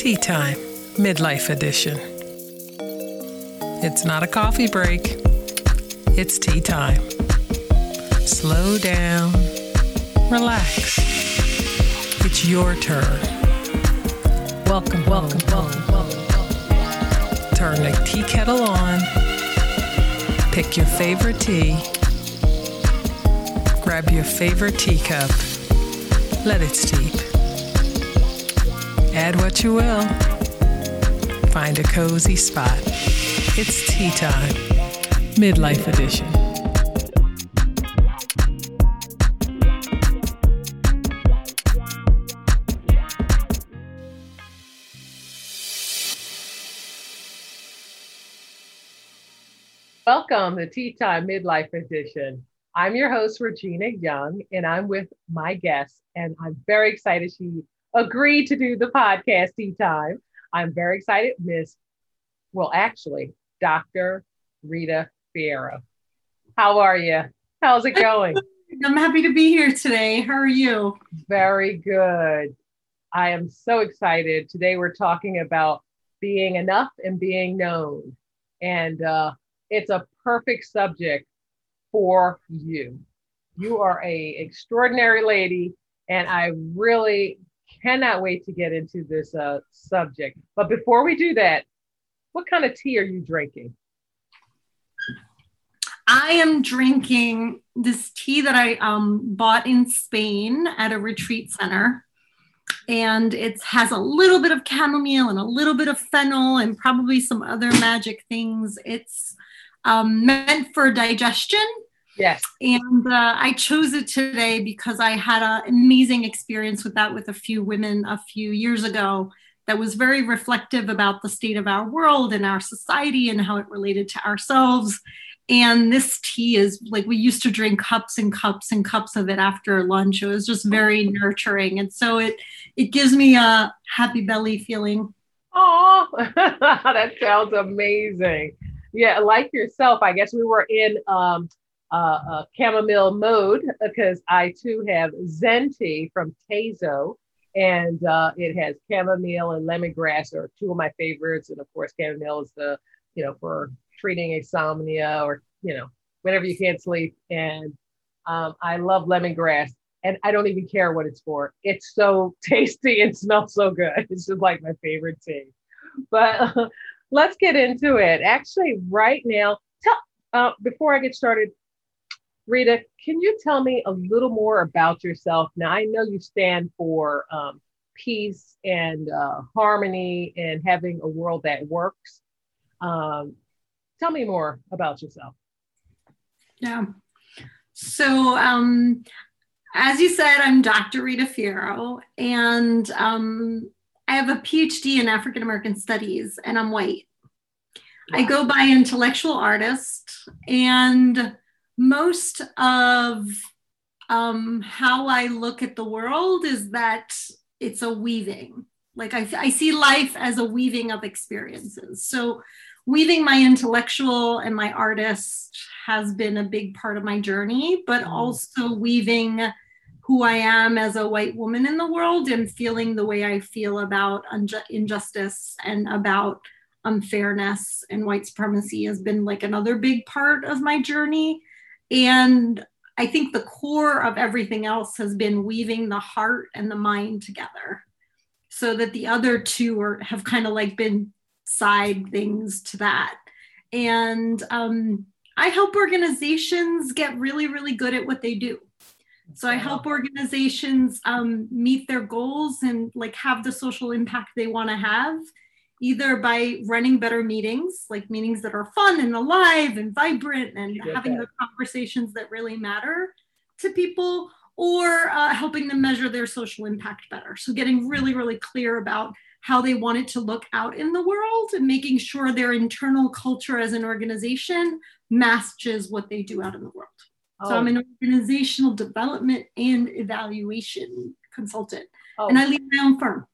Tea Time, Midlife Edition. It's not a coffee break, it's tea time. Slow down, relax. It's your turn. Welcome, welcome, welcome, welcome. Turn the tea kettle on, pick your favorite tea, grab your favorite teacup, let it steep. Add what you will. Find a cozy spot. It's tea time, midlife edition. Welcome to Tea Time Midlife Edition. I'm your host, Regina Young, and I'm with my guest, and I'm very excited she agreed to do the podcast Tea Time. I'm very excited, Miss, well, actually, Dr. Rita Fierro. How are you? How's it going? I'm happy to be here today. How are you? Very good. I am so excited. Today we're talking about being enough and being known. And uh, it's a perfect subject for you. You are a extraordinary lady, and I really cannot wait to get into this uh, subject. But before we do that, what kind of tea are you drinking? I am drinking this tea that I um, bought in Spain at a retreat center. And it has a little bit of chamomile and a little bit of fennel and probably some other magic things. It's um, meant for digestion Yes. And uh, I chose it today because I had an amazing experience with that with a few women a few years ago that was very reflective about the state of our world and our society and how it related to ourselves. And this tea is like we used to drink cups and cups and cups of it after lunch. It was just very nurturing. And so it it gives me a happy belly feeling. Oh, that sounds amazing. Yeah, like yourself, I guess we were in um, uh, uh, chamomile mode because I too have Zen tea from Tazo, and uh, it has chamomile and lemongrass are two of my favorites. And of course, chamomile is the you know for treating insomnia or you know whenever you can't sleep. And um, I love lemongrass, and I don't even care what it's for. It's so tasty and smells so good. It's just like my favorite tea. But let's get into it. Actually, right now, tell uh, before I get started, Rita, can you tell me a little more about yourself? Now, I know you stand for um, peace and uh, harmony and having a world that works. Um, tell me more about yourself. Yeah. So, um, as you said, I'm Dr. Rita Fierro, and um, I have a PhD in African American Studies, and I'm white. I go by intellectual artist, and most of um, how I look at the world is that it's a weaving. Like I, I see life as a weaving of experiences. So, weaving my intellectual and my artist has been a big part of my journey, but mm. also weaving who I am as a white woman in the world and feeling the way I feel about unju- injustice and about unfairness and white supremacy has been like another big part of my journey. And I think the core of everything else has been weaving the heart and the mind together so that the other two are have kind of like been side things to that. And um, I help organizations get really, really good at what they do. So I help organizations um, meet their goals and like have the social impact they want to have either by running better meetings, like meetings that are fun and alive and vibrant and having that. the conversations that really matter to people, or uh, helping them measure their social impact better. So, getting really, really clear about how they want it to look out in the world and making sure their internal culture as an organization matches what they do out in the world. Oh. So, I'm oh. an organizational development and evaluation consultant, oh. and I lead my own firm.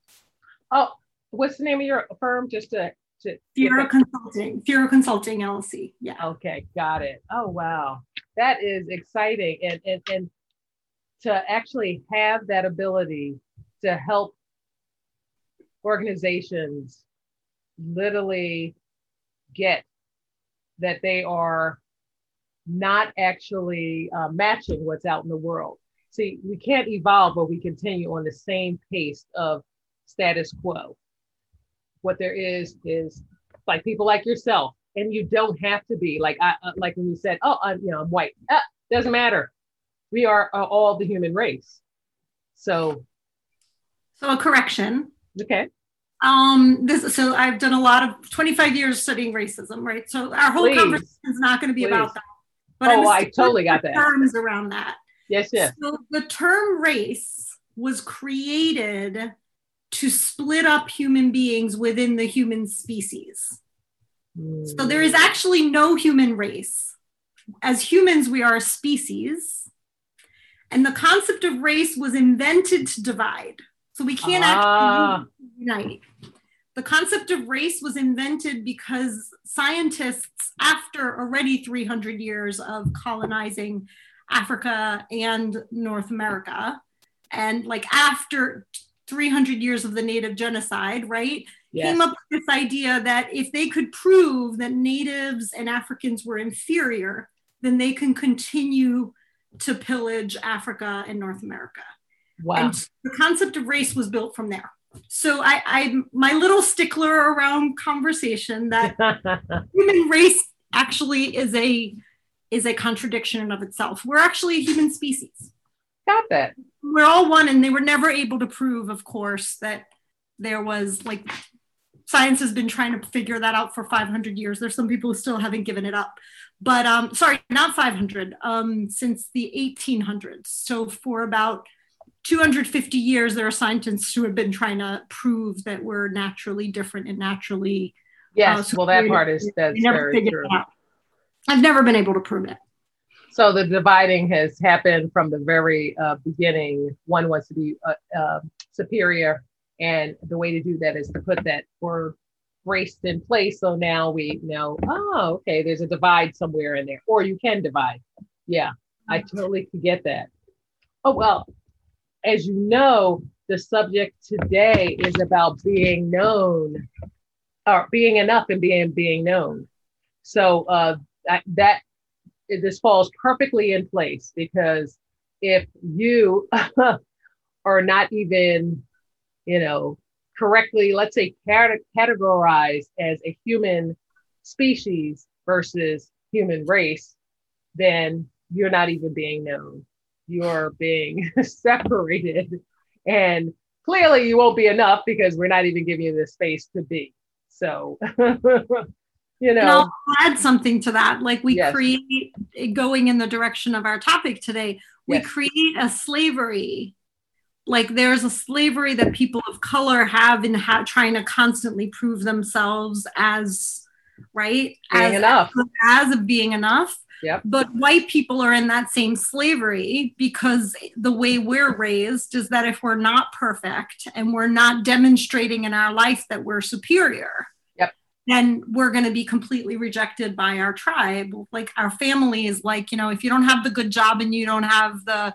Oh, what's the name of your firm? Just to, to Fierro Consulting, Fierro Consulting LLC. Yeah. Okay, got it. Oh wow, that is exciting, and and and to actually have that ability to help organizations literally get that they are not actually uh, matching what's out in the world. See, we can't evolve, but we continue on the same pace of status quo. What there is is like people like yourself, and you don't have to be like I uh, like when you said, "Oh, I'm, you know, I'm white." Ah, doesn't matter. We are uh, all the human race. So, so a correction. Okay. Um, this so I've done a lot of 25 years studying racism, right? So our whole Please. conversation is not going to be Please. about that. But oh, I totally got that. Terms around that. Yes, yes. So the term race was created to split up human beings within the human species. Mm. So there is actually no human race. As humans, we are a species. And the concept of race was invented to divide. So we can't ah. actually unite. The concept of race was invented because scientists, after already 300 years of colonizing Africa and North America, and like after 300 years of the native genocide, right? Yes. Came up with this idea that if they could prove that natives and Africans were inferior, then they can continue to pillage Africa and North America. Wow. And the concept of race was built from there. So I, I my little stickler around conversation that human race actually is a is a contradiction in of itself. We're actually a human species. Got that. We're all one, and they were never able to prove, of course, that there was like science has been trying to figure that out for 500 years. There's some people who still haven't given it up, but um, sorry, not 500, um, since the 1800s. So for about 250 years, there are scientists who have been trying to prove that we're naturally different and naturally. Yes, uh, well, that part is that's very true. I've never been able to prove it. So the dividing has happened from the very uh, beginning. One wants to be uh, uh, superior, and the way to do that is to put that word braced in place. So now we know, oh, okay, there's a divide somewhere in there, or you can divide. Yeah, I totally could get that. Oh well, as you know, the subject today is about being known, or being enough and being being known. So uh, that, that this falls perfectly in place because if you are not even, you know, correctly, let's say, categorized as a human species versus human race, then you're not even being known you're being separated. And clearly you won't be enough because we're not even giving you the space to be. So, you know. And I'll add something to that. Like we yes. create, going in the direction of our topic today, we yes. create a slavery. Like there's a slavery that people of color have in ha- trying to constantly prove themselves as right being as enough as of being enough Yep. But white people are in that same slavery because the way we're raised is that if we're not perfect and we're not demonstrating in our life that we're superior. Then we're going to be completely rejected by our tribe. Like our family is like, you know, if you don't have the good job and you don't have the,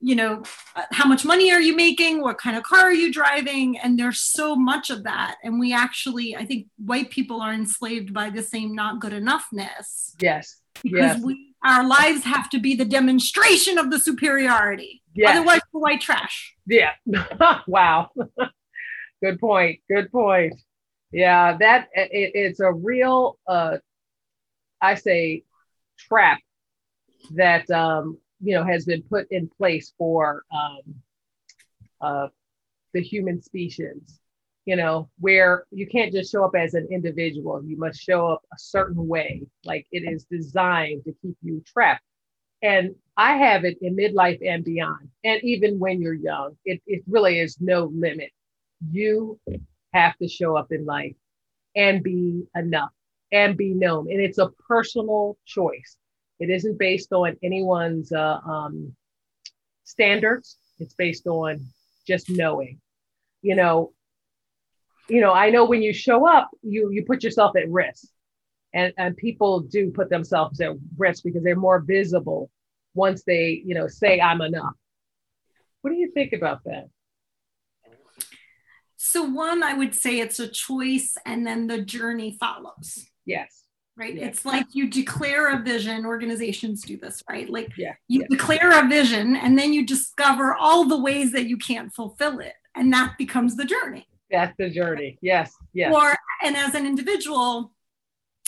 you know, uh, how much money are you making? What kind of car are you driving? And there's so much of that. And we actually, I think white people are enslaved by the same not good enoughness. Yes because yes. we our lives have to be the demonstration of the superiority. Yes. Otherwise, we're white trash. Yeah. wow. Good point. Good point. Yeah, that it, it's a real, uh, I say, trap that um, you know has been put in place for um, uh, the human species you know, where you can't just show up as an individual. You must show up a certain way. Like it is designed to keep you trapped. And I have it in midlife and beyond. And even when you're young, it, it really is no limit. You have to show up in life and be enough and be known. And it's a personal choice. It isn't based on anyone's uh, um, standards. It's based on just knowing. You know, you know, I know when you show up, you you put yourself at risk. And and people do put themselves at risk because they're more visible once they, you know, say I'm enough. What do you think about that? So, one, I would say it's a choice and then the journey follows. Yes. Right. Yeah. It's like you declare a vision. Organizations do this, right? Like Yeah. you Yeah. declare a vision and then you discover all the ways that you can't fulfill it. And that becomes the journey. That's the journey. Yes. Yes. Or, and as an individual,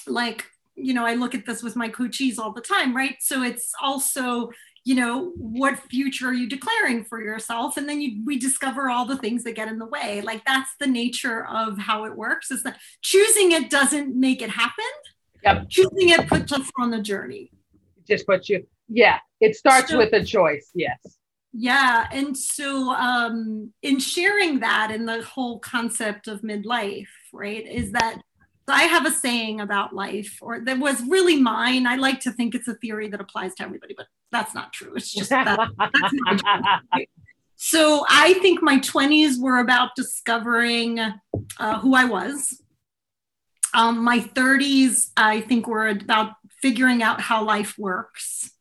like, you know, I look at this with my coachees all the time, right? So it's also, you know, what future are you declaring for yourself? And then you, we discover all the things that get in the way. Like that's the nature of how it works is that choosing it doesn't make it happen. Yep. Choosing it puts us on the journey. Just puts you, yeah, it starts So- with a choice. Yes. Yeah. And so, um, in sharing that and the whole concept of midlife, right, is that I have a saying about life, or that was really mine. I like to think it's a theory that applies to everybody, but that's not true. It's just that. So I think my 20s were about discovering uh, who I was. Um, my 30s, I think, were about figuring out how life works.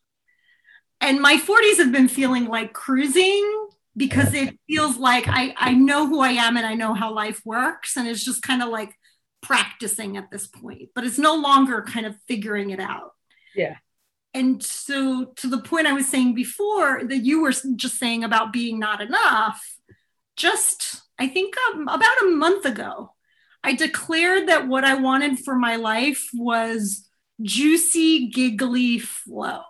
And my 40s have been feeling like cruising because it feels like I, I know who I am and I know how life works. And it's just kind of like practicing at this point, but it's no longer kind of figuring it out. Yeah. And so, to the point I was saying before that you were just saying about being not enough, just I think um, about a month ago, I declared that what I wanted for my life was juicy, giggly flow.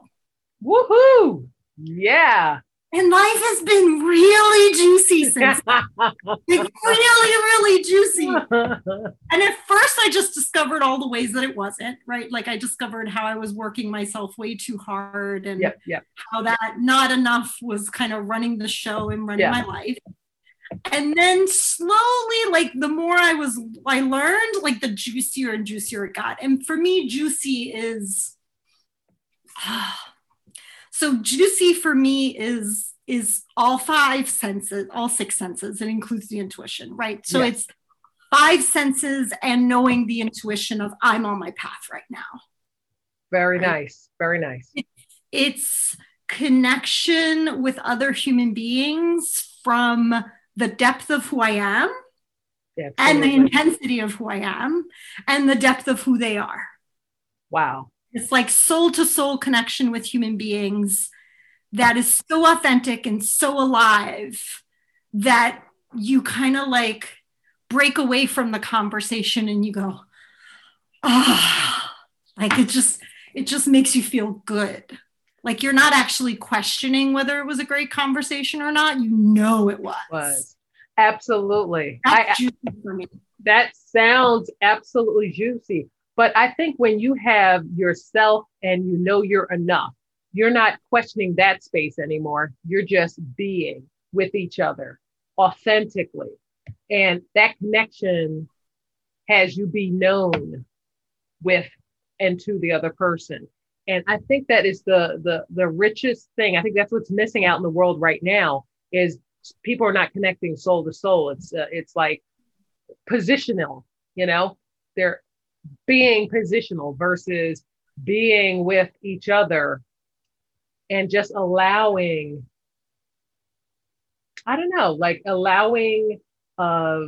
Woohoo! Yeah. And life has been really juicy since, like really, really juicy. And at first, I just discovered all the ways that it wasn't right. Like I discovered how I was working myself way too hard, and yep. Yep. how that not enough was kind of running the show and running Yeah. my life. And then slowly, like the more I was, I learned, like the juicier and juicier it got. And for me, juicy is so juicy for me is is all five senses, all six senses. It includes the intuition, right? So Yeah. it's five senses and knowing the intuition of I'm on my path right now. Very Right. nice. Very nice. it's connection with other human beings from the depth of who I am and the intensity of who I am and the depth of who they are. Wow. It's like soul to soul connection with human beings that is so authentic and so alive that you kind of like break away from the conversation and you go, ah, like it just, it just makes you feel good. Like you're not actually questioning whether it was a great conversation or not. You know it was. Was absolutely. I, That's juicy for me. that sounds absolutely juicy. But I think when you have yourself and you know you're enough, you're not questioning that space anymore. You're just being with each other authentically. And that connection has you be known with and to the other person. And I think that is the the the richest thing. I think that's what's missing out in the world right now is people are not connecting soul to soul. It's uh, it's like positional, you know, they're being positional versus being with each other and just allowing, I don't know, like allowing uh,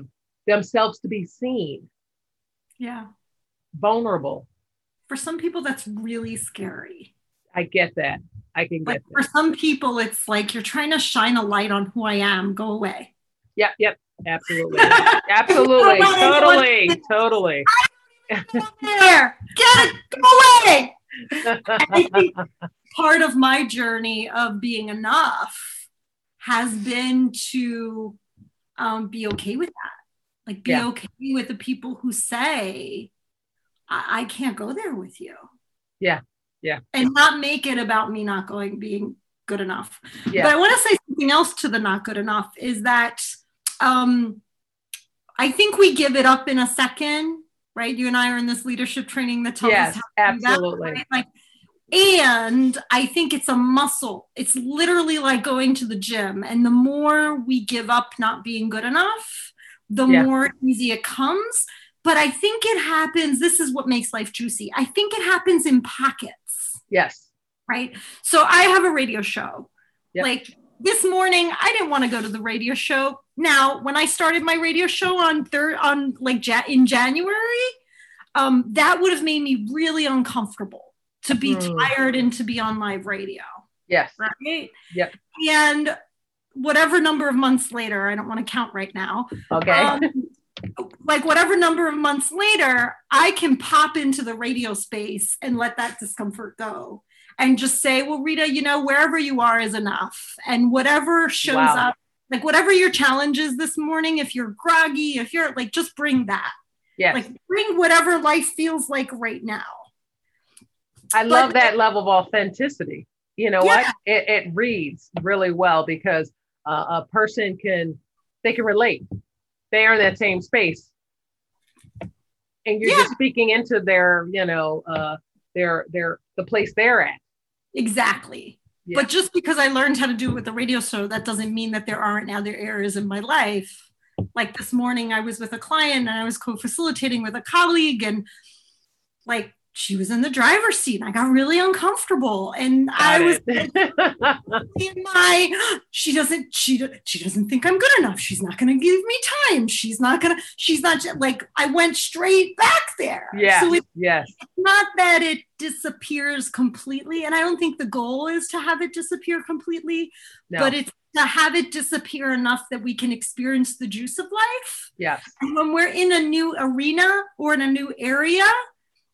themselves to be seen, Yeah. vulnerable. For some people, that's really scary. I get that. I can Like get for some people, it's like you're trying to shine a light on who I am. Go away. Yep, yep, absolutely. Absolutely. totally. Totally. There, get it, go away. I think part of my journey of being enough has been to um, be okay with that. Like be Yeah. okay with the people who say, I-, I can't go there with you. Yeah. Yeah. And not make it about me not going, being good enough. Yeah. But I want to say something else to the not good enough is that um, I think we give it up in a second, right? You and I are in this leadership training that tells yes, us how to do that, absolutely. right? Like, and I think it's a muscle. It's literally like going to the gym. And the more we give up not being good enough, the Yeah. more easy it comes. But I think it happens. This is what makes life juicy. I think it happens in pockets Yes. right? So I have a radio show. Yep. Like this morning I didn't want to go to the radio show. Now, when I started my radio show on third on like ja- in January, um, that would have made me really uncomfortable to be Mm. tired and to be on live radio, Yes. right? Yep. And whatever number of months later, I don't want to count right now. Okay. um, like whatever number of months later, I can pop into the radio space and let that discomfort go and just say, well, Rita, you know, wherever you are is enough. And whatever shows Wow. up, like whatever your challenge is this morning, if you're groggy, if you're like, just bring that. yes. Like bring whatever life feels like right now. I love that level of authenticity. You know Yeah. what? It, it reads really well because uh, a person can they can relate. They are in that same space, and you're Yeah. just speaking into their, you know, uh, their their the place they're at. Exactly. Yeah. But just because I learned how to do it with the radio show, that doesn't mean that there aren't other areas in my life. Like this morning, I was with a client and I was co facilitating with a colleague, and like she was in the driver's seat. And I got really uncomfortable. And I was in my she doesn't she she doesn't think I'm good enough. She's not going to give me time. She's not going to she's not like I went straight back there. yes. So it's yes. not that it disappears completely and i don't think the goal is to have it disappear completely No. but it's to have it disappear enough that we can experience the juice of life yes. and when we're in a new arena or in a new area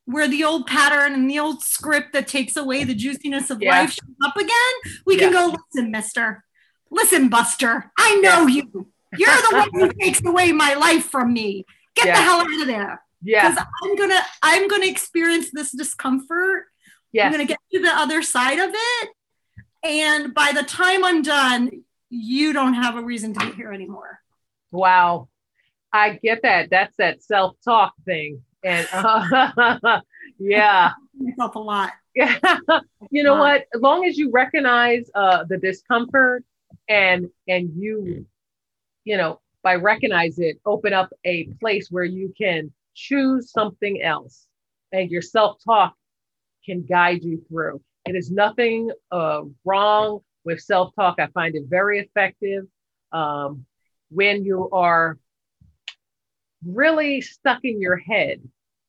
where the old pattern and the old script that takes away the juiciness of Yeah. life shows up again we can go listen mister listen buster i know you you're the one who takes away my life from me get Yeah. the hell out of there Yes. because I'm gonna I'm gonna experience this discomfort. I'm gonna get to the other side of it, and by the time I'm done, you don't have a reason to be here anymore. Wow. I get that. That's that self talk thing. And uh, yeah. Myself a lot. Yeah. you know what? As long as you recognize uh, the discomfort and and you, you know, by recognize it, open up a place where you can choose something else, and your self talk can guide you through. It is nothing uh, wrong with self talk. I find it very effective um, when you are really stuck in your head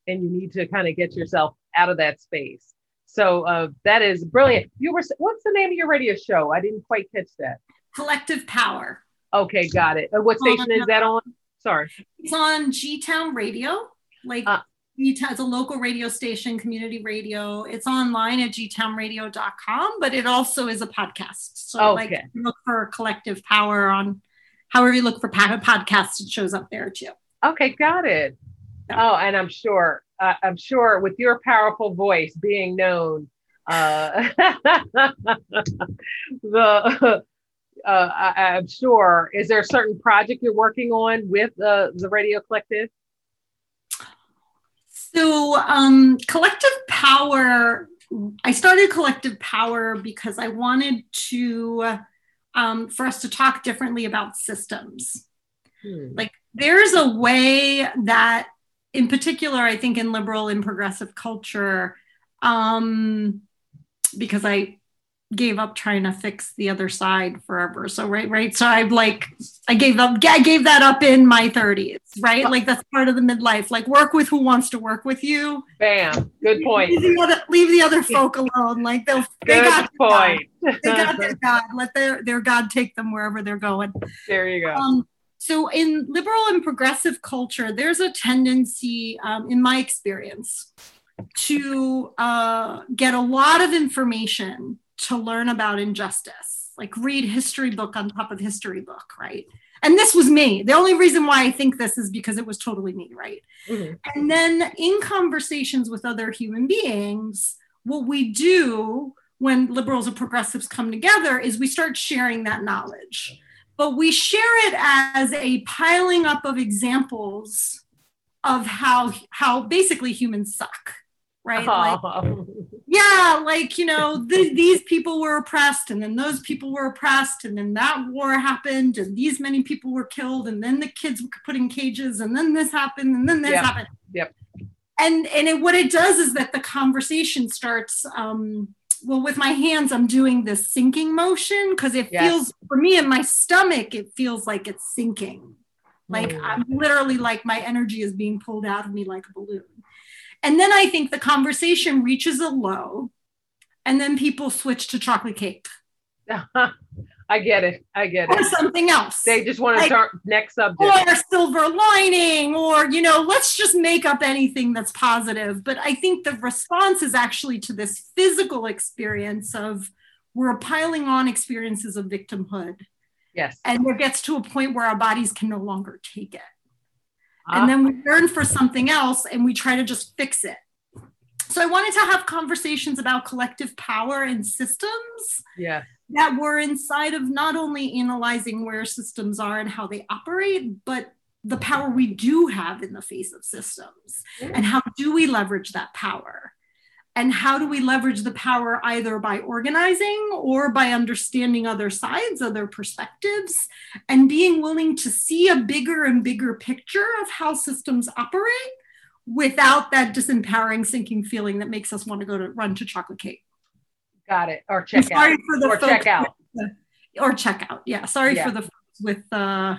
and you need to kind of get yourself out of that space. So uh, that is brilliant. You were what's the name of your radio show? I didn't quite catch that. Collective power. Okay, got it. Uh, what station is that on? Sorry. It's on G Town Radio. Like Uh. It's a local radio station, community radio. It's online at gtownradio.com, but it also is a podcast. So like Okay. look for collective power on however you look for podcasts, it shows up there too. Okay, got it. Oh, and I'm sure, uh, I'm sure with your powerful voice being known, uh, the, uh, I, I'm sure, is there a certain project you're working on with uh, the Radio Collective? So, um, collective power, I started collective power because I wanted to, um, for us to talk differently about systems. Hmm. Like, there's a way that, in particular, I think in liberal and progressive culture, um, because I gave up trying to fix the other side forever. So right, right. So I've like I gave up I gave that up in my 30s, right? Like that's part of the midlife. Like work with who wants to work with you. Bam. Good point. Leave the other, leave the other folk alone. Like they'll they Good got their God. point. They got their God. Let their their God take them wherever they're going. there you go. Um, so in liberal and progressive culture, there's a tendency, um, in my experience, to uh, get a lot of information to learn about injustice, like read history book on top of history book, right? And this was me. The only reason why I think this is because it was totally me, right? Mhm. And then in conversations with other human beings, what we do when liberals and progressives come together is we start sharing that knowledge. But we share it as a piling up of examples of how how basically humans suck, right? Like, Oh. yeah, like you know, th- these people were oppressed, and then those people were oppressed, and then that war happened, and these many people were killed, and then the kids were put in cages, and then this happened, and then this Yep. happened. Yep. And and it, what it does is that the conversation starts um, well with my hands i'm doing this sinking motion because it Yes. feels for me in my stomach it feels like it's sinking like Mm. i'm literally like my energy is being pulled out of me like a balloon and then i think the conversation reaches a low and then people switch to chocolate cake I get it. I get it. or something else They just want to Like- turn next subject. or silver lining or you know let's just make up anything that's positive but i think the response is actually to this physical experience of we're piling on experiences of victimhood Yes. and there gets to a point where our bodies can no longer take it Ah, and then we yearn for something else and we try to just fix it so i wanted to have conversations about collective power and systems yeah. That we're inside of not only analyzing where systems are and how they operate, but the power we do have in the face of systems. And how do we leverage that power? And how do we leverage the power either by organizing or by understanding other sides, other perspectives, and being willing to see a bigger and bigger picture of how systems operate without that disempowering, sinking feeling that makes us want to go to run to chocolate cake. Got it. Or check sorry out. for the Or check out. the- or check out. Yeah, sorry Yeah. for the folks with uh,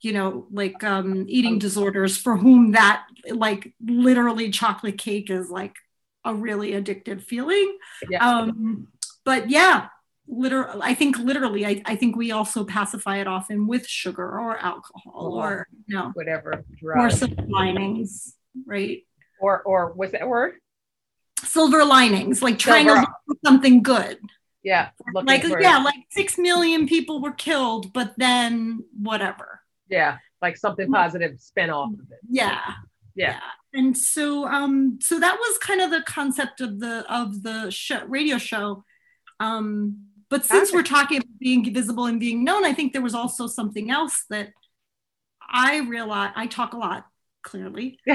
you know, like um, eating disorders for whom that like literally chocolate cake is like a really addictive feeling. Yeah. Um, but yeah, literal. I think literally, I, I think we also pacify it often with sugar or alcohol or you know, Whatever. or Drug. silver linings, right? Or or what's that word? Silver linings, like trying Silver- to look for something good. Yeah. Like yeah like six million people were killed but then whatever yeah. Like something positive spin off of it. yeah Yeah. and so um so that was kind of the concept of the of the show radio show um but since we're talking about being visible and being known i think there was also something else that i realized i talk a lot clearly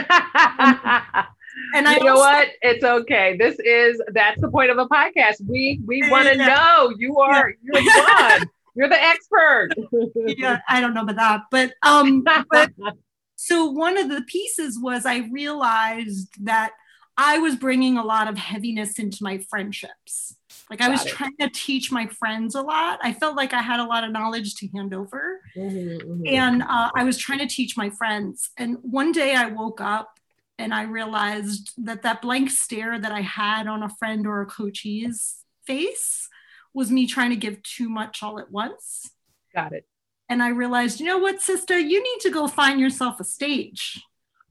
and i you know also- what? It's okay. This is that's the point of a podcast. We we want to Yeah. know. You are you're the one. You're the expert. yeah i don't know about that but um but so one of the pieces was i realized that i was bringing a lot of heaviness into my friendships like i was it. trying to teach my friends a lot i felt like i had a lot of knowledge to hand over Mhm, mhm. and uh, i was trying to teach my friends and one day i woke up and i realized that that blank stare that i had on a friend or a coachee's face was me trying to give too much all at once Got it. and I realized, you know what, sister, you need to go find yourself a stage.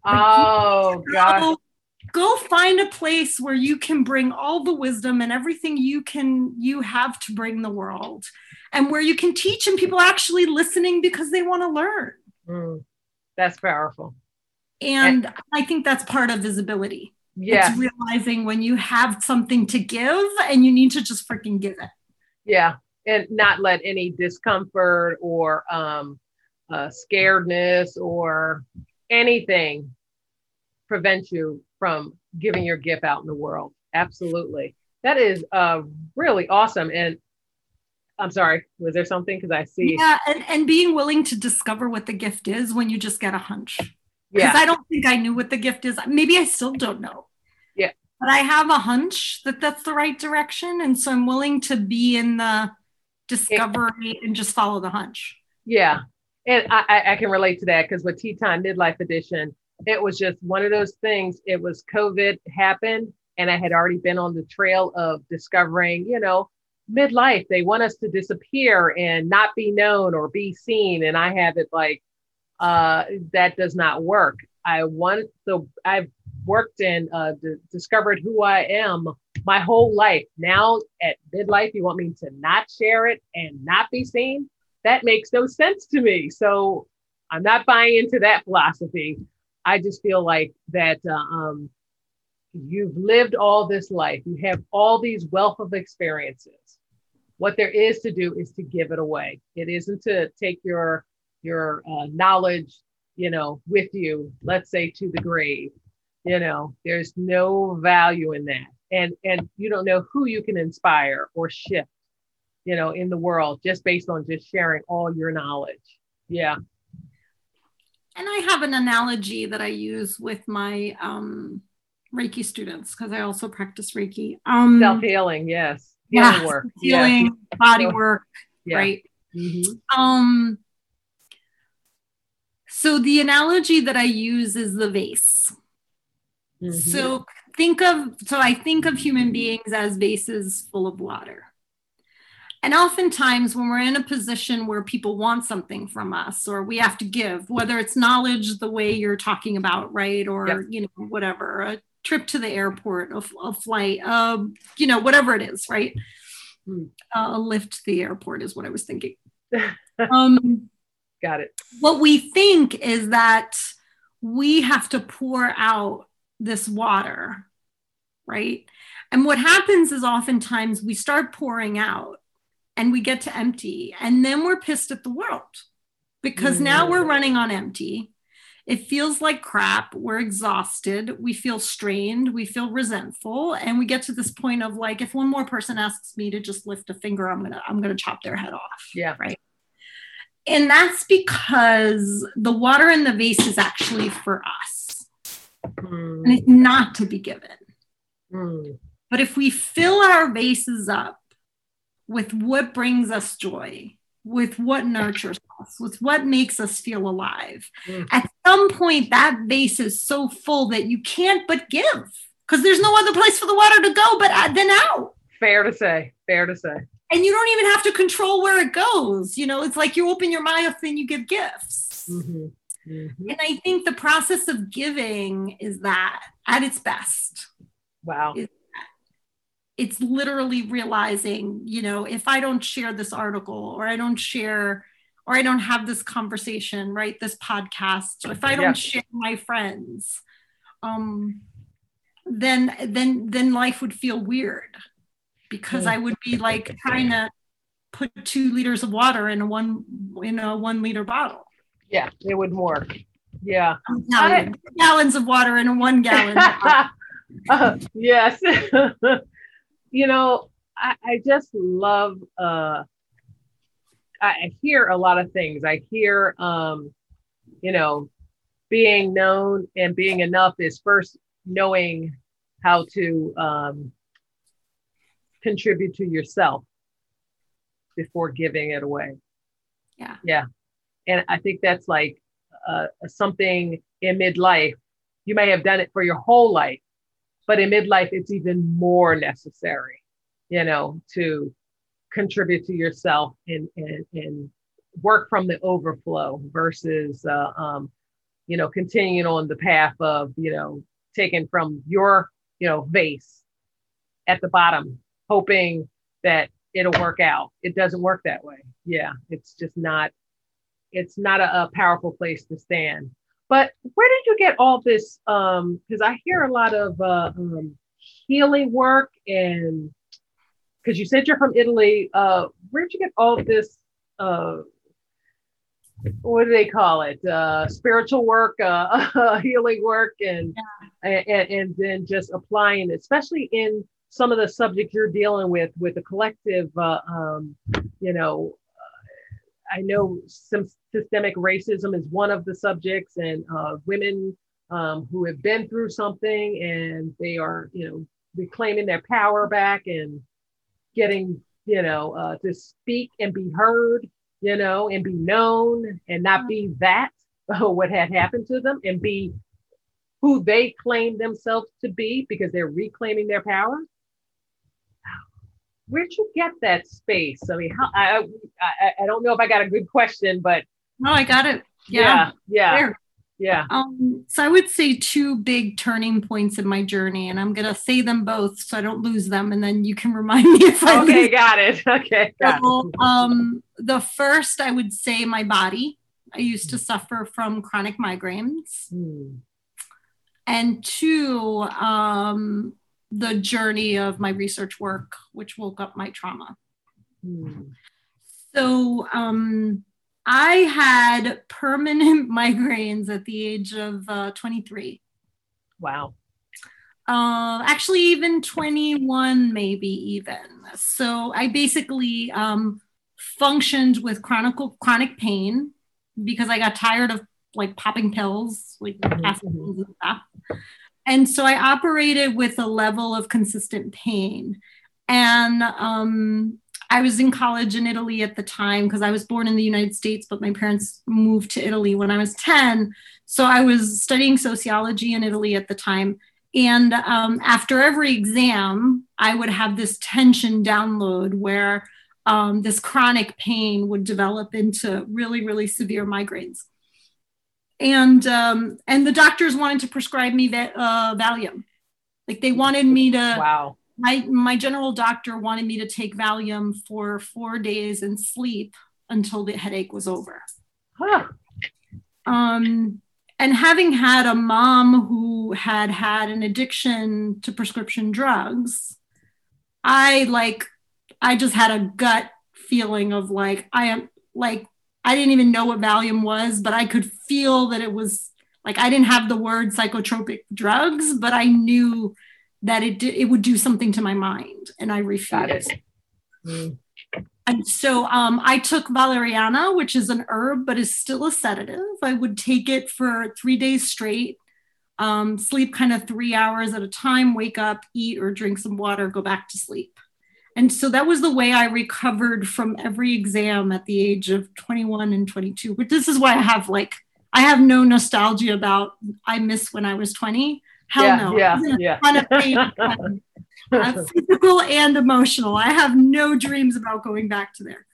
Oh gosh. Go, go find a place where you can bring all the wisdom and everything you can you have to bring the world, and where you can teach and people actually listening because they want to learn. Mm, that's powerful. And I think that's part of visibility. Yeah. It's realizing when you have something to give and you need to just freaking give it. Yeah. And not let any discomfort or um, uh, scaredness or anything prevent you from giving your gift out in the world. Absolutely. That is uh, really awesome. And I'm sorry, was there something? Because I see. Yeah, and, and being willing to discover what the gift is when you just get a hunch. Because Yeah. I don't think I knew what the gift is. Maybe I still don't know. Yeah. But I have a hunch that that's the right direction. And so I'm willing to be in the discovery and just follow the hunch. Yeah. And I, I, I can relate to that because with Tea Time Midlife Edition, it was just one of those things. It was COVID happened, and I had already been on the trail of discovering, you know, midlife. They want us to disappear and not be known or be seen. And I have it like, uh, that does not work. I want the, I've worked and uh, d- discovered who I am my whole life. Now at midlife, you want me to not share it and not be seen? That makes no sense to me. So I'm not buying into that philosophy. I just feel like that uh, um, you've lived all this life, you have all these wealth of experiences. What there is to do is to give it away. It isn't to take your your uh, knowledge, you know, with you. Let's say to the grave. You know, there's no value in that, and and you don't know who you can inspire or shift, you know, in the world just based on just sharing all your knowledge. Yeah. And I have an analogy that I use with my um, Reiki students because I also practice Reiki. Um, Self healing, yes. Healing yeah, work. healing, yeah. body work, Yeah. right? Mhm. Um, so the analogy that I use is the vase. Mhm. So think of so I think of human beings as vases full of water. And oftentimes when we're in a position where people want something from us or we have to give, whether it's knowledge the way you're talking about, right? Or Yep. you know, whatever, a trip to the airport, a, a flight, um, you know, whatever it is, right? Uh, a lift to the airport is what I was thinking. um, Got it. what we think is that we have to pour out this water, right? And what happens is oftentimes we start pouring out and we get to empty, and then we're pissed at the world because now we're Mm. running on empty. It feels like crap. We're exhausted. We feel strained. We feel resentful, and we get to this point of like, if one more person asks me to just lift a finger, I'm gonna I'm gonna chop their head off. Yeah. And that's because the water in the vase is actually for us Mm. and it's not to be given. Mm. But if we fill our vases up with what brings us joy, with what nurtures us, with what makes us feel alive, Mm. at some point that vase is so full that you can't but give because there's no other place for the water to go but uh, then out. Fair to say. Fair to say. And you don't even have to control where it goes. You know, it's like you open your mouth and you give gifts. Mhm. Mhm. And I think the process of giving is that at its best. Wow. It's literally realizing, you know, if I don't share this article or I don't share or I don't have this conversation, right? This podcast, or if I don't Yeah. share my friends, um, then then then life would feel weird because. I would be like trying to put two liters of water in a one in a one liter bottle. Yeah, it wouldn't work. Yeah. Gallon, gallons of water in a one gallon. Uh, yes. you know, I, I just love uh I, I hear a lot of things. I hear um, you know, being known and being enough is first knowing how to um contribute to yourself before giving it away. Yeah. Yeah. And I think that's like uh, something in midlife. You may have done it for your whole life, but in midlife, it's even more necessary, you know, to contribute to yourself and, and, and work from the overflow versus, uh, um, you know, continuing on the path of, you know, taking from your, you know, vase at the bottom, hoping that it'll work out. It doesn't work that way. Yeah. It's just not, it's not a, a powerful place to stand. But where did you get all this? Um, because I hear a lot of uh, um, healing work and because you said you're from Italy. Uh, where'd you get all this? Uh, what do they call it? Uh, spiritual work, uh, healing work, and, and and then just applying, it, especially in some of the subjects you're dealing with, with the collective. Uh, um, you know, I know some systemic racism is one of the subjects, and uh, women um, who have been through something and they are, you know, reclaiming their power back and getting, you know, uh, to speak and be heard, you know, and be known and not be that what had happened to them and be who they claim themselves to be because they're reclaiming their power where'd you get that space? I mean, how, I, I I don't know if I got a good question, but No, I got it. yeah, yeah, There. yeah. Um, so I would say two big turning points in my journey, and I'm gonna say them both so I don't lose them, and then you can remind me if I Okay, lose. got it. Okay, got So, it. um, the first, I would say my body. I used to suffer from chronic migraines, Hmm. and two, um, the journey of my research work, which woke up my trauma. Hmm. So um, I had permanent migraines at the age of uh, 23. Wow. Uh, actually, even 21, maybe even. So I basically um, functioned with chronic chronic pain because I got tired of like popping pills, like Mhm, and stuff. And so I operated with a level of consistent pain. And um, I was in college in Italy at the time because I was born in the United States, but my parents moved to Italy when I was 10. So I was studying sociology in Italy at the time. And um, after every exam, I would have this tension download where um, this chronic pain would develop into really, really severe migraines. And um, and the doctors wanted to prescribe me va- uh, Valium, like they wanted me to. Wow. My my general doctor wanted me to take Valium for four days and sleep until the headache was over. Huh. Um, and having had a mom who had had an addiction to prescription drugs, I like, I just had a gut feeling of like, I am like, I didn't even know what Valium was, but I could feel that it was like, I didn't have the word psychotropic drugs, but I knew that it did, it would do something to my mind and I refused. it. Mm. And so um, I took valeriana, which is an herb, but is still a sedative. I would take it for three days straight, um, sleep kind of three hours at a time, wake up, eat or drink some water, go back to sleep. And so that was the way I recovered from every exam at the age of 21 and 22. But this is why I have like, I have no nostalgia about I miss when I was 20. Hell yeah, no. yeah, yeah. ton of pain uh, physical and emotional. I have no dreams about going back to there.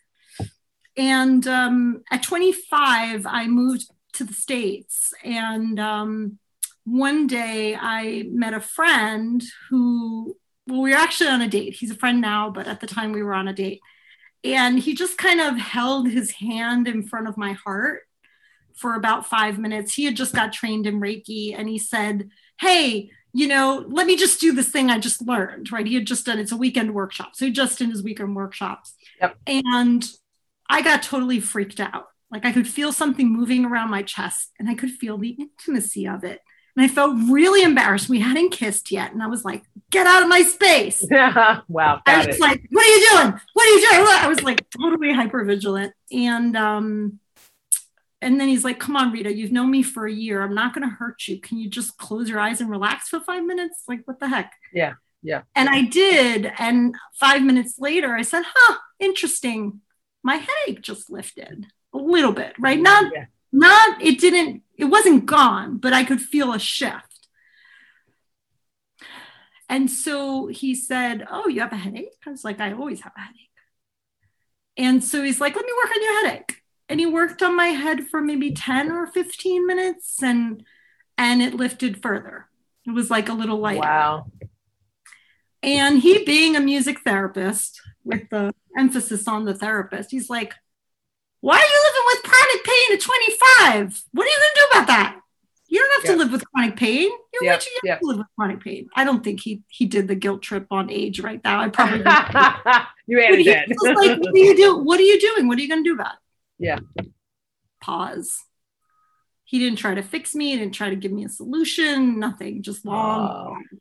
And um, at 25, I moved to the States. And um, one day I met a friend who, well, we were actually on a date. He's a friend now, but at the time we were on a date. And he just kind of held his hand in front of my heart for about five minutes. He had just got trained in Reiki and he said, Hey, you know, let me just do this thing I just learned, right? He had just done it's a weekend workshop. So he just did his weekend workshops. Yep. And I got totally freaked out. Like I could feel something moving around my chest and I could feel the intimacy of it. And I felt really embarrassed. We hadn't kissed yet. And I was like, get out of my space. Yeah. Wow. I was like, what are you doing? What are you doing? I was like totally hyper vigilant. And um, and then he's like, come on, Rita, you've known me for a year. I'm not gonna hurt you. Can you just close your eyes and relax for five minutes? Like, what the heck? Yeah, yeah. And I did. And five minutes later, I said, huh, interesting. My headache just lifted a little bit, right? Not yeah. Not it didn't it wasn't gone but i could feel a shift. And so he said oh you have a headache? I was like i always have a headache. And so he's like let me work on your headache. And he worked on my head for maybe 10 or 15 minutes and and it lifted further. It was like a little lighter. Wow. and he being a music therapist with the emphasis on the therapist he's like why are you living pain at 25? What are you going to do about that? You don't have to live with chronic pain. You're way too young yep. to live with chronic pain. I don't think he he did the guilt trip on age right now. I probably you added that. like, what are you do? What are you doing? What are you going to do about it? Yeah. Pause. He didn't try to fix me. He didn't try to give me a solution. Nothing. Just long. Oh.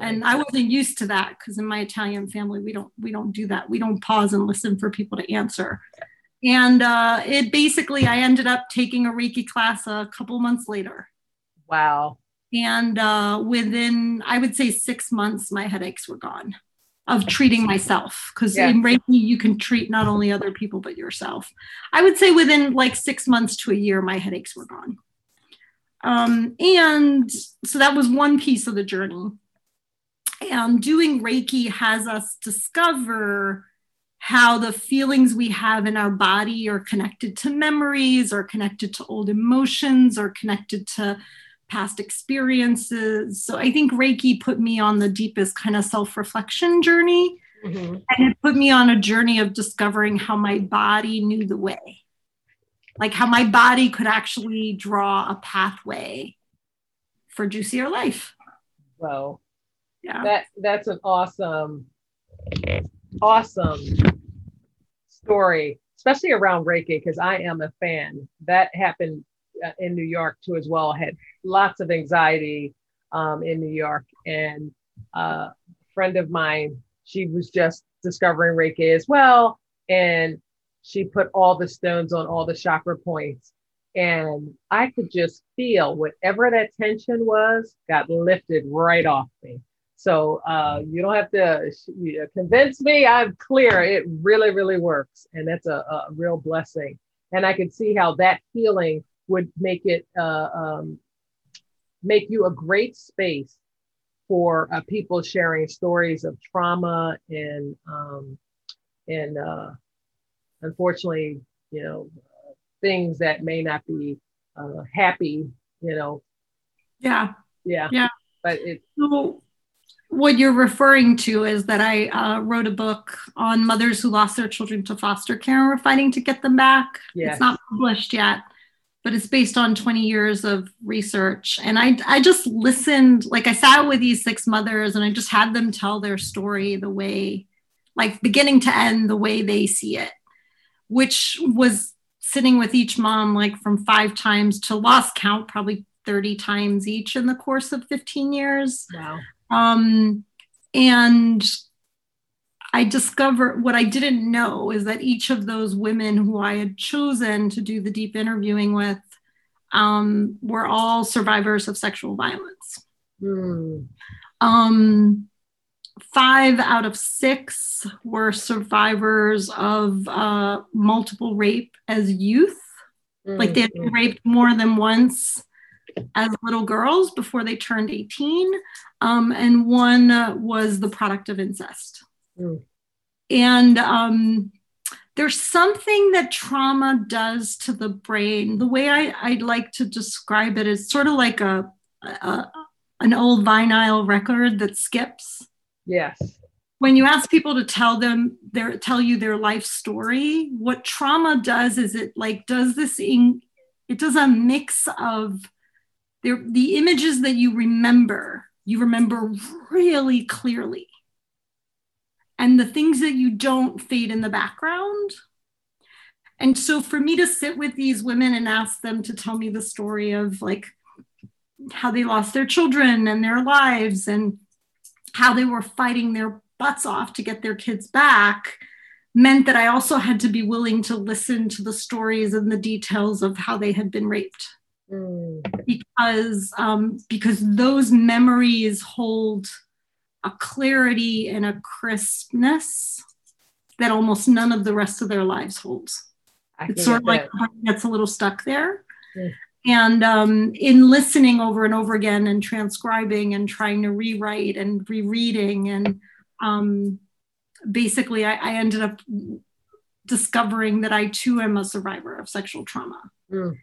and I wasn't used to that because in my Italian family we don't we don't do that. We don't pause and listen for people to answer. And uh, it basically, I ended up taking a Reiki class a couple months later. wow. And uh, within, I would say, six months, my headaches were gone of treating myself. Because Yeah. in Reiki, you can treat not only other people, but yourself. I would say within like six months to a year, my headaches were gone. Um, and so that was one piece of the journey. And doing Reiki has us discover how the feelings we have in our body are connected to memories or connected to old emotions or connected to past experiences. So I think Reiki put me on the deepest kind of self reflection journey. Mhm. And it put me on a journey of discovering how my body knew the way, like how my body could actually draw a pathway for juicier life. Wow. Yeah. That that's an awesome, awesome story, especially around Reiki, because I am a fan. That happened uh, in New York too, as well. I had lots of anxiety um, in New York, and uh, a friend of mine, she was just discovering Reiki as well, and she put all the stones on all the chakra points, and I could just feel whatever that tension was got lifted right off me. So uh, you don't have to convince me. I'm clear. It really, really works, and that's a, a, real blessing. And I could see how that feeling would make it uh, um, make you a great space for uh, people sharing stories of trauma and um, and uh, unfortunately, you know, things that may not be uh, happy, you know. Yeah. Yeah. Yeah. But it. So what you're referring to is that I uh, wrote a book on mothers who lost their children to foster care and we're fighting to get them back. Yes. It's not published yet, but it's based on 20 years of research. And I, I just listened, like I sat with these six mothers and I just had them tell their story the way, like beginning to end, the way they see it, which was sitting with each mom like from five times to lost count, probably 30 times each in the course of 15 years. Wow. Um, and I discovered what I didn't know is that each of those women who I had chosen to do the deep interviewing with um, were all survivors of sexual violence. Mm. Um, five out of six were survivors of uh, multiple rape as youth. Mm-hmm. Like they had been raped more than once as little girls before they turned 18. Um, and one uh, was the product of incest. Mm. And um, there's something that trauma does to the brain. The way I, I like to describe it is sort of like a, a an old vinyl record that skips Yes. When you ask people to tell them their tell you their life story, what trauma does is it like does this in it does a mix of the, the images that you remember, you remember really clearly. And the things that you don't fade in the background. And so for me to sit with these women and ask them to tell me the story of like how they lost their children and their lives and how they were fighting their butts off to get their kids back meant that I also had to be willing to listen to the stories and the details of how they had been raped. Mm. Because um, because those memories hold a clarity and a crispness that almost none of the rest of their lives holds. It's sort of like gets a little stuck there. Mm and um, in listening over and over again and transcribing and trying to rewrite and rereading and um, basically I, I, ended up discovering that i too am a survivor of sexual trauma mm.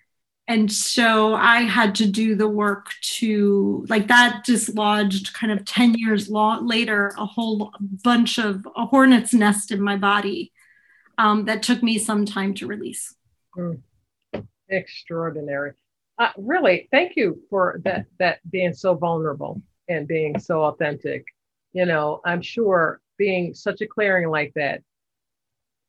And so i had to do the work to like that dislodged kind of 10 years long, later a whole bunch of a hornet's nest in my body um, that took me some time to release mm. extraordinary uh, really, thank you for that that being so vulnerable and being so authentic. You know, I'm sure being such a clearing like that,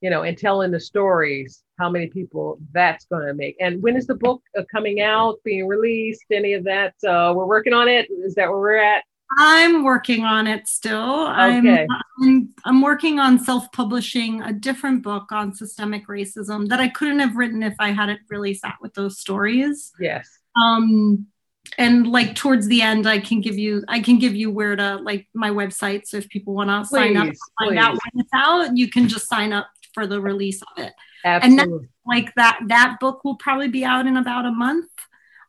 you know, and telling the stories, how many people that's going to make. And when is the book uh, coming out, being released, any of that? Uh, we're working on it. Is that where we're at? I'm working on it still. Okay. I'm, I'm, I'm working on self-publishing a different book on systemic racism that I couldn't have written if I hadn't really sat with those stories. Yes. Um, and like towards the end, I can give you I can give you where to like my website. So if people want to sign up, find please. out when it's out, you can just sign up for the release of it. Absolutely. And like that that book will probably be out in about a month.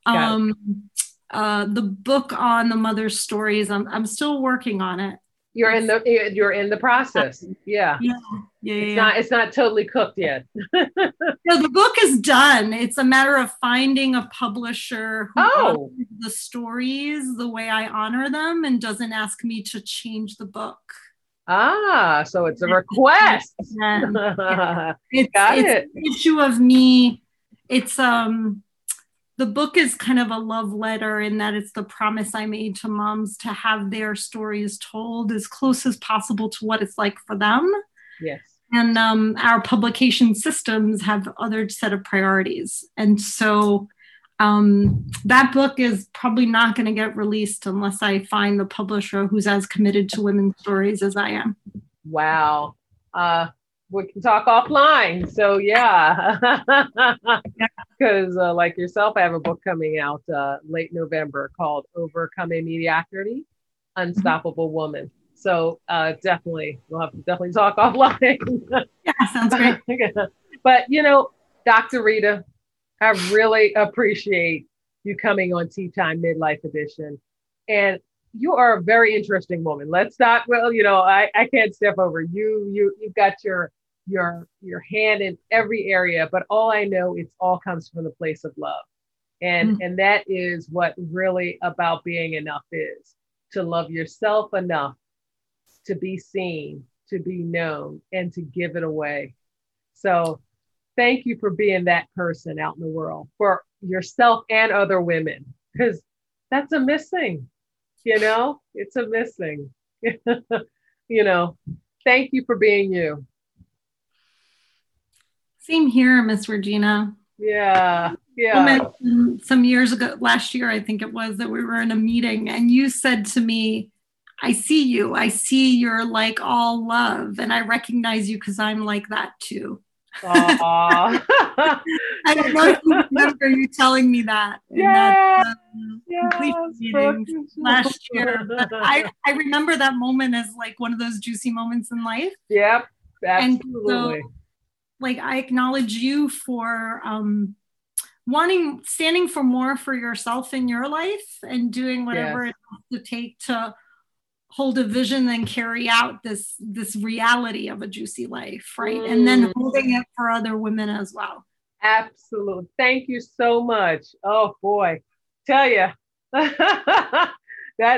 Um, uh, the book on the mother's stories. I'm I'm still working on it. You're in the you're in the process. Yeah. Yeah. Yeah. It's yeah. not it's not totally cooked yet. no, the book is done. It's a matter of finding a publisher who oh. the stories the way I honor them and doesn't ask me to change the book. Ah, so it's a request. yeah. It's, Got it's it. an issue of me. It's um the book is kind of a love letter in that it's the promise I made to moms to have their stories told as close as possible to what it's like for them. Yes. And um, our publication systems have other set of priorities. And so um, that book is probably not going to get released unless I find the publisher who's as committed to women's stories as I am. Wow. Uh, we can talk offline. So yeah, because uh, like yourself, I have a book coming out uh, late November called "Overcoming Mediocrity: Unstoppable mm-hmm. Woman." So uh, definitely, we'll have to definitely talk offline. yeah, sounds great. but you know, Dr. Rita, I really appreciate you coming on Tea Time Midlife Edition, and you are a very interesting woman. Let's not, well, you know, I, I can't step over you. You you've got your your your hand in every area, but all I know it's all comes from the place of love. And mm. and that is what really about being enough is to love yourself enough to be seen, to be known, and to give it away. So thank you for being that person out in the world for yourself and other women, because that's a missing you know, it's a missing. you know, thank you for being you. Same here, Miss Regina. Yeah. Yeah. Some years ago, last year, I think it was, that we were in a meeting and you said to me, I see you. I see you're like all love, and I recognize you because I'm like that too. I don't know if you remember you telling me that in yes, that um, yes, meeting last year. I, I remember that moment as like one of those juicy moments in life. Yep, absolutely. And so, like I acknowledge you for um, wanting, standing for more for yourself in your life and doing whatever yes. it has to take to hold a vision and carry out this this reality of a juicy life right? Mm. and then mm. holding it for other women as well. Absolutely thank you so much. Oh boy. Tell you that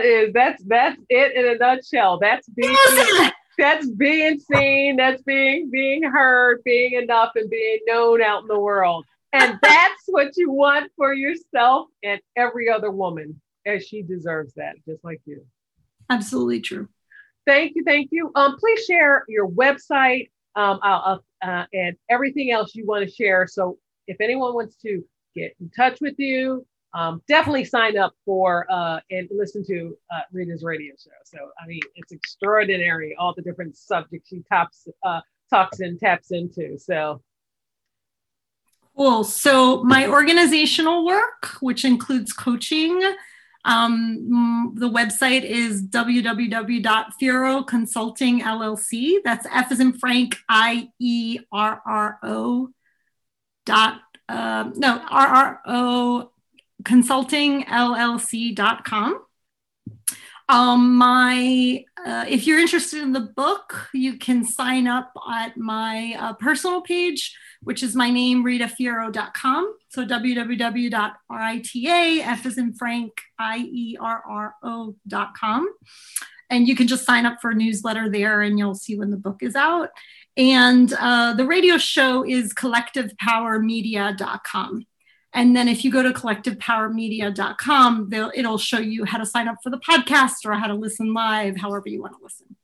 is that's that's it in a nutshell. That's being that's being seen that's being being heard being enough and being known out in the world. And that's what you want for yourself and every other woman as she deserves that just like you Absolutely true. Thank you. Thank you. Um, please share your website um, uh, uh, and everything else you want to share. So if anyone wants to get in touch with you, um, definitely sign up for uh, and listen to uh, Rita's radio show. So I mean, it's extraordinary all the different subjects she tops uh, talks and taps into. So cool. So my organizational work, which includes coaching, um, the website is LLC. That's F as in Frank, I E R R O dot, uh, no, R R O consulting LLC.com. Um, my, uh, if you're interested in the book, you can sign up at my uh, personal page, which is my name, ritafierro.com. So www.rita, F is in Frank, I-E-R-R-O.com. And you can just sign up for a newsletter there and you'll see when the book is out. And uh, the radio show is collectivepowermedia.com. And then if you go to collectivepowermedia.com, it'll show you how to sign up for the podcast or how to listen live, however you want to listen.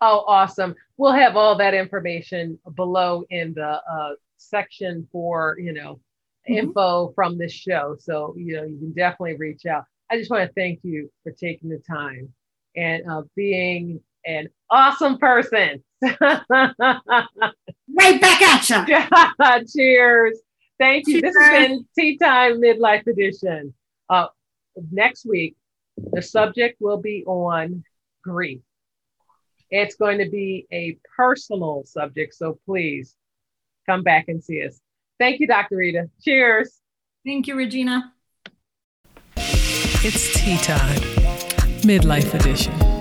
Oh, awesome. We'll have all that information below in the uh, section for, you know, mm-hmm. info from this show. So, you know, you can definitely reach out. I just want to thank you for taking the time and uh, being an awesome person. right back at you. Cheers. Thank you. This has been Tea Time Midlife Edition. Uh, next week, the subject will be on grief. It's going to be a personal subject, so please come back and see us. Thank you, Dr. Rita. Cheers. Thank you, Regina. It's tea time, midlife edition.